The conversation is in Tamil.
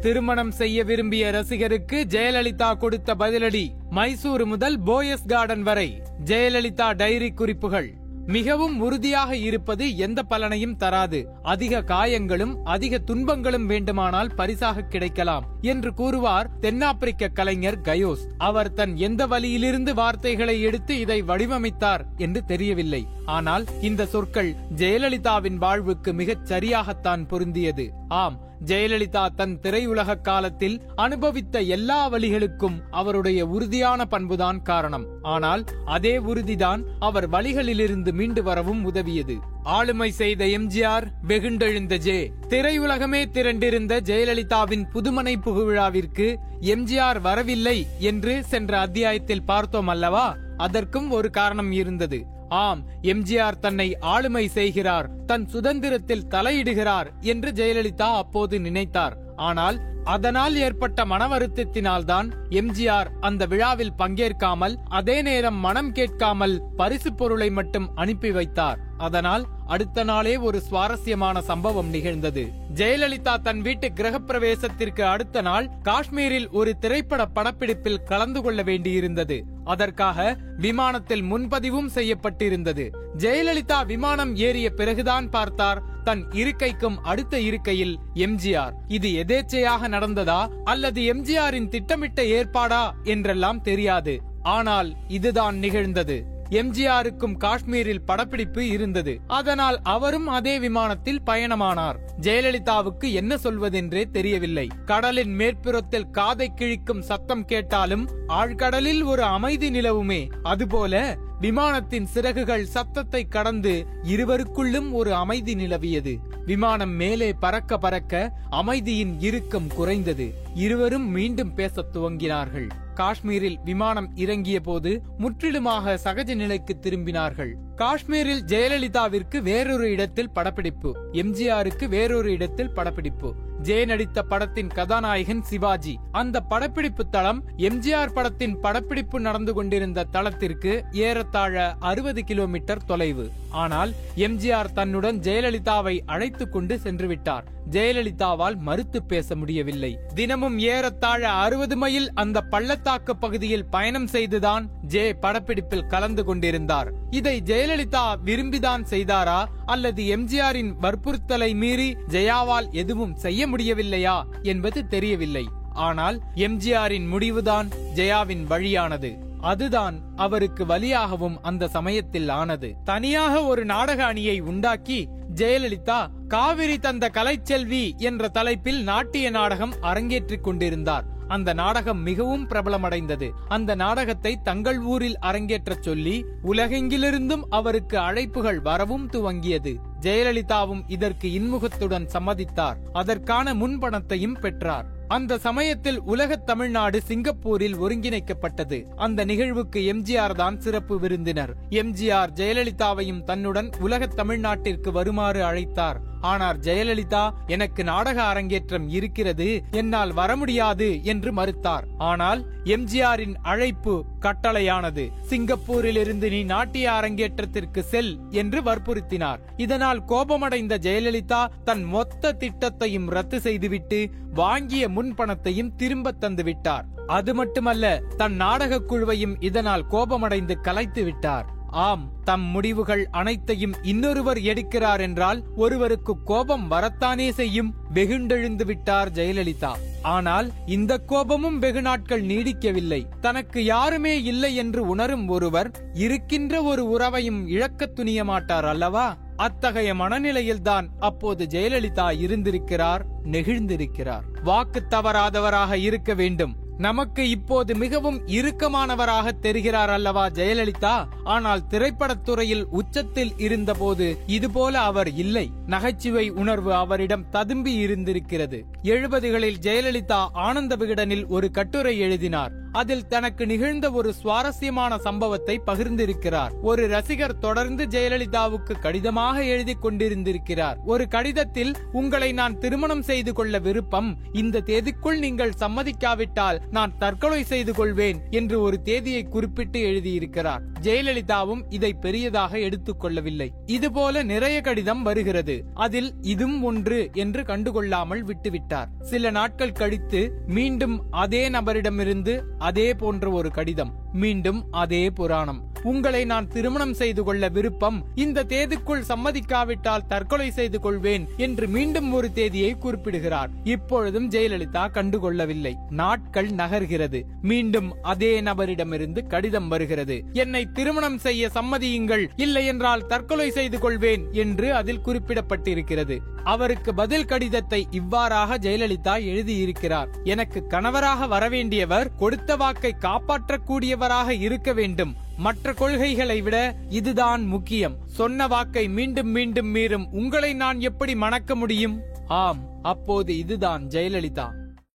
திருமணம் செய்ய விரும்பிய ரசிகருக்கு ஜெயலலிதா கொடுத்த பதிலடி மைசூரு முதல் போயஸ் கார்டன் வரை. ஜெயலலிதா டைரி குறிப்புகள். மிகவும் உறுதியாக இருப்பது எந்த பலனையும் தராது. அதிக காயங்களும் அதிக துன்பங்களும் வேண்டுமானால் பரிசாக கிடைக்கலாம் என்று கூறுவார் தென்னாப்பிரிக்க கலைஞர் கயோஸ். அவர் தன் எந்த வழியிலிருந்து வார்த்தைகளை எடுத்து இதை வடிவமைத்தார் என்று தெரியவில்லை. ஆனால் இந்த சொற்கள் ஜெயலலிதாவின் வாழ்வுக்கு மிகச் சரியாகத்தான் பொருந்தியது. ஆம் ஜெயலலிதா தன் திரையுலக காலத்தில் அனுபவித்த எல்லா வழிகளுக்கும் அவருடைய உறுதியான பண்புதான் காரணம். ஆனால் அதே உறுதிதான் அவர் வழிகளிலிருந்து மீண்டு வரவும் உதவியது. ஆளுமை செய்த எம்ஜிஆர் வெகுண்டெழுந்த ஜே. திரையுலகமே திரண்டிருந்த ஜெயலலிதாவின் புதுமனை புகுவிழாவிற்கு எம்ஜிஆர் வரவில்லை என்று சென்ற அத்தியாயத்தில் பார்த்தோம் அல்லவா? அதற்கும் ஒரு காரணம் இருந்தது. ஆம் எம்ஜிஆர் தன்னை ஆளுமை செய்கிறார் தன் சுதந்திரத்தில் தலையிடுகிறார் என்று ஜெயலலிதா அப்போது நினைத்தார். ஆனால் அதனால் ஏற்பட்ட மன வருத்தத்தினால்தான் எம்ஜிஆர் அந்த விழாவில் பங்கேற்காமல் அதே நேரம் மனம் கேட்காமல் பரிசு பொருளை மட்டும் அனுப்பி வைத்தார். அதனால் அடுத்த நாளே ஒரு சுவாரஸ்யமான சம்பவம் நிகழ்ந்தது. ஜெயலலிதா தன் வீட்டு கிரகப்பிரவேசத்திற்கு அடுத்த நாள் காஷ்மீரில் ஒரு திரைப்பட படப்பிடிப்பில் கலந்து கொள்ள வேண்டியிருந்தது. அதற்காக விமானத்தில் முன்பதிவும் செய்யப்பட்டிருந்தது. ஜெயலலிதா விமானம் ஏறிய பிறகுதான் பார்த்தார். தன் இருக்கைக்கும் அடுத்த இருக்கையில் எம்ஜிஆர். இது எதேச்சையாக நடந்ததா அல்லது எம்ஜிஆரின் திட்டமிட்ட ஏற்பாடா என்றெல்லாம் தெரியாது. ஆனால் இதுதான் நிகழ்ந்தது. எம்ஜிஆருக்கும் காஷ்மீரில் படப்பிடிப்பு இருந்தது. அதனால் அவரும் அதே விமானத்தில் பயணமானார். ஜெயலலிதாவுக்கு என்ன சொல்வதென்றே தெரியவில்லை. கடலின் மேற்புறத்தில் காதை கிழிக்கும் சத்தம் கேட்டாலும் ஆழ்கடலில் ஒரு அமைதி நிலவுமே. அதுபோல விமானத்தின் சிறகுகள் சத்தத்தை கடந்து இருவருக்குள்ளும் ஒரு அமைதி நிலவியது. விமானம் மேலே பறக்க பறக்க அமைதியின் இறுக்கம் குறைந்தது. இருவரும் மீண்டும் பேசத் துவங்கினார்கள். காஷ்மீரில் விமானம் இறங்கிய போது முற்றிலுமாக சகஜ நிலைக்கு திரும்பினார்கள். காஷ்மீரில் ஜெயலலிதாவிற்கு வேறொரு இடத்தில் படப்பிடிப்பு எம்ஜிஆருக்கு வேறொரு இடத்தில் படப்பிடிப்பு. ஜெய நடித்த படத்தின் கதாநாயகன் சிவாஜி. அந்த படப்பிடிப்பு தளம் எம்ஜிஆர் படத்தின் படப்பிடிப்பு நடந்து கொண்டிருந்த தளத்திற்கு ஏறத்தாழ அறுபது கிலோமீட்டர் தொலைவு. ஆனால் எம்ஜிஆர் தன்னுடன் ஜெயலலிதாவை அழைத்து கொண்டு சென்று விட்டார் ஜெயலலிதாவால் மறுத்து பேச முடியவில்லை. தினமும் ஏறத்தாழ அறுபது மைல் அந்த பள்ளத்தாக்கு பகுதியில் பயணம் செய்துதான் ஜே படப்பிடிப்பில் கலந்து கொண்டிருந்தார். இதை ஜெயலலிதா விரும்பிதான் செய்தாரா? அல்லது எம்ஜிஆரின் வற்புறுத்தலை மீறி ஜெயாவால் எதுவும் செய்ய முடியவில்லையா? என்பது தெரியவில்லை. ஆனால் எம்ஜிஆரின் முடிவுதான் ஜெயாவின் வழியானது. அதுதான் அவருக்கு வழியாகவும் அந்த சமயத்தில் ஆனது. தனியாக ஒரு நாடக அணியை உண்டாக்கி ஜெயலலிதா காவிரி தந்த கலைச்செல்வி என்ற தலைப்பில் நாட்டிய நாடகம் அரங்கேற்றிக் கொண்டிருந்தார். அந்த நாடகம் மிகவும் பிரபலமடைந்தது. அந்த நாடகத்தை தங்கள் ஊரில் அரங்கேற்றச் சொல்லி உலகெங்கிலிருந்தும் அவருக்கு அழைப்புகள் வரவும் துவங்கியது. ஜெயலலிதாவும் இதற்கு இன்முகத்துடன் சம்மதித்தார். அதற்கான முன்பணத்தையும் பெற்றார். அந்த சமயத்தில் உலகத் தமிழ்நாடு சிங்கப்பூரில் ஒருங்கிணைக்கப்பட்டது. அந்த நிகழ்வுக்கு எம்ஜிஆர் தான் சிறப்பு விருந்தினர். எம்ஜிஆர் ஜெயலலிதாவையும் தன்னுடன் உலகத் தமிழ்நாட்டிற்கு வருமாறு அழைத்தார். ஆனால் ஜெயலலிதா எனக்கு நாடக அரங்கேற்றம் இருக்கிறது என்னால் வர முடியாது என்று மறுத்தார். ஆனால் எம்ஜிஆரின் அழைப்பு கட்டளையானது. சிங்கப்பூரில் இருந்து நீ நாட்டிய அரங்கேற்றத்திற்கு செல் என்று வற்புறுத்தினார். இதனால் கோபமடைந்த ஜெயலலிதா தன் மொத்த திட்டத்தையும் ரத்து செய்துவிட்டு வாங்கிய முன்பணத்தையும் திரும்ப தந்துவிட்டார் அது மட்டுமல்ல தன் நாடக குழுவையும் இதனால் கோபமடைந்து கலைத்து விட்டார். ஆம் தம் முடிவுகள் அனைத்தையும் இன்னொருவர் எடுக்கிறார் என்றால் ஒருவருக்கு கோபம் வரத்தானே செய்யும். வெகுண்டெழுந்து விட்டார் ஜெயலலிதா. ஆனால் இந்த கோபமும் வெகு நாட்கள் நீடிக்கவில்லை. தனக்கு யாருமே இல்லை என்று உணரும் ஒருவர் இருக்கின்ற ஒரு உறவையும் இழக்க துணிய மாட்டார் அல்லவா? அத்தகைய மனநிலையில்தான் அப்போது ஜெயலலிதா இருந்திருக்கிறார் நெகிழ்ந்திருக்கிறார். வாக்கு தவறாதவராக இருக்க வேண்டும். நமக்கு இப்போது மிகவும் இறுக்கமானவராக தெரிகிறார் அல்லவா ஜெயலலிதா? ஆனால் திரைப்படத்துறையில் உச்சத்தில் இருந்தபோது இதுபோல அவர் இல்லை. நகைச்சுவை உணர்வு அவரிடம் ததும்பி இருந்திருக்கிறது. எழுபதுகளில் ஜெயலலிதா ஆனந்த விகடனில் ஒரு கட்டுரை எழுதினார். அதில் தனக்கு நிகழ்ந்த ஒரு சுவாரஸ்யமான சம்பவத்தை பகிர்ந்திருக்கிறார். ஒரு ரசிகர் தொடர்ந்து ஜெயலலிதாவுக்கு கடிதமாக எழுதி கொண்டிருந்திருக்கிறார். ஒரு கடிதத்தில் உங்களை நான் திருமணம் செய்து கொள்ள விருப்பம். இந்த தேதிக்குள் நீங்கள் சம்மதிக்காவிட்டால் நான் தற்கொலை செய்து கொள்வேன் என்று ஒரு தேதியை குறிப்பிட்டு எழுதியிருக்கிறார். ஜெயலலிதாவும் இதை பெரியதாக எடுத்துக் கொள்ளவில்லை. இதுபோல நிறைய கடிதம் வருகிறது. அதில் இதும் ஒன்று என்று கண்டுகொள்ளாமல் விட்டுவிட்டார். சில நாட்கள் கழித்து மீண்டும் அதே நபரிடமிருந்து அதே போன்ற ஒரு கடிதம். மீண்டும் அதே புராணம். உங்களை நான் திருமணம் செய்து கொள்ள விருப்பம். இந்த தேதிக்குள் சம்மதிக்காவிட்டால் தற்கொலை செய்து கொள்வேன் என்று மீண்டும் ஒரு தேதியை குறிப்பிடுகிறார். இப்பொழுதும் ஜெயலலிதா கண்டுகொள்ளவில்லை. நாட்கள் நகர்கிறது. மீண்டும் அதே நபரிடமிருந்து கடிதம் வருகிறது. என்னை திருமணம் செய்ய சம்மதியுங்கள். இல்லை என்றால் தற்கொலை செய்து கொள்வேன் என்று அதில் குறிப்பிடப்பட்டிருக்கிறது. அவருக்கு பதில் கடிதத்தை இவ்வாறாக ஜெயலலிதா எழுதியிருக்கிறார். எனக்கு கணவராக வரவேண்டியவர் கொடுத்த வாக்கை காப்பாற்றக்கூடியவராக இருக்க வேண்டும். மற்ற கொள்கைகளை விட இதுதான் முக்கியம். சொன்ன வாக்கை மீண்டும் மீண்டும் மீறும் உங்களை நான் எப்படி மணக்க முடியும்? ஆம் அப்போது இதுதான் ஜெயலலிதா.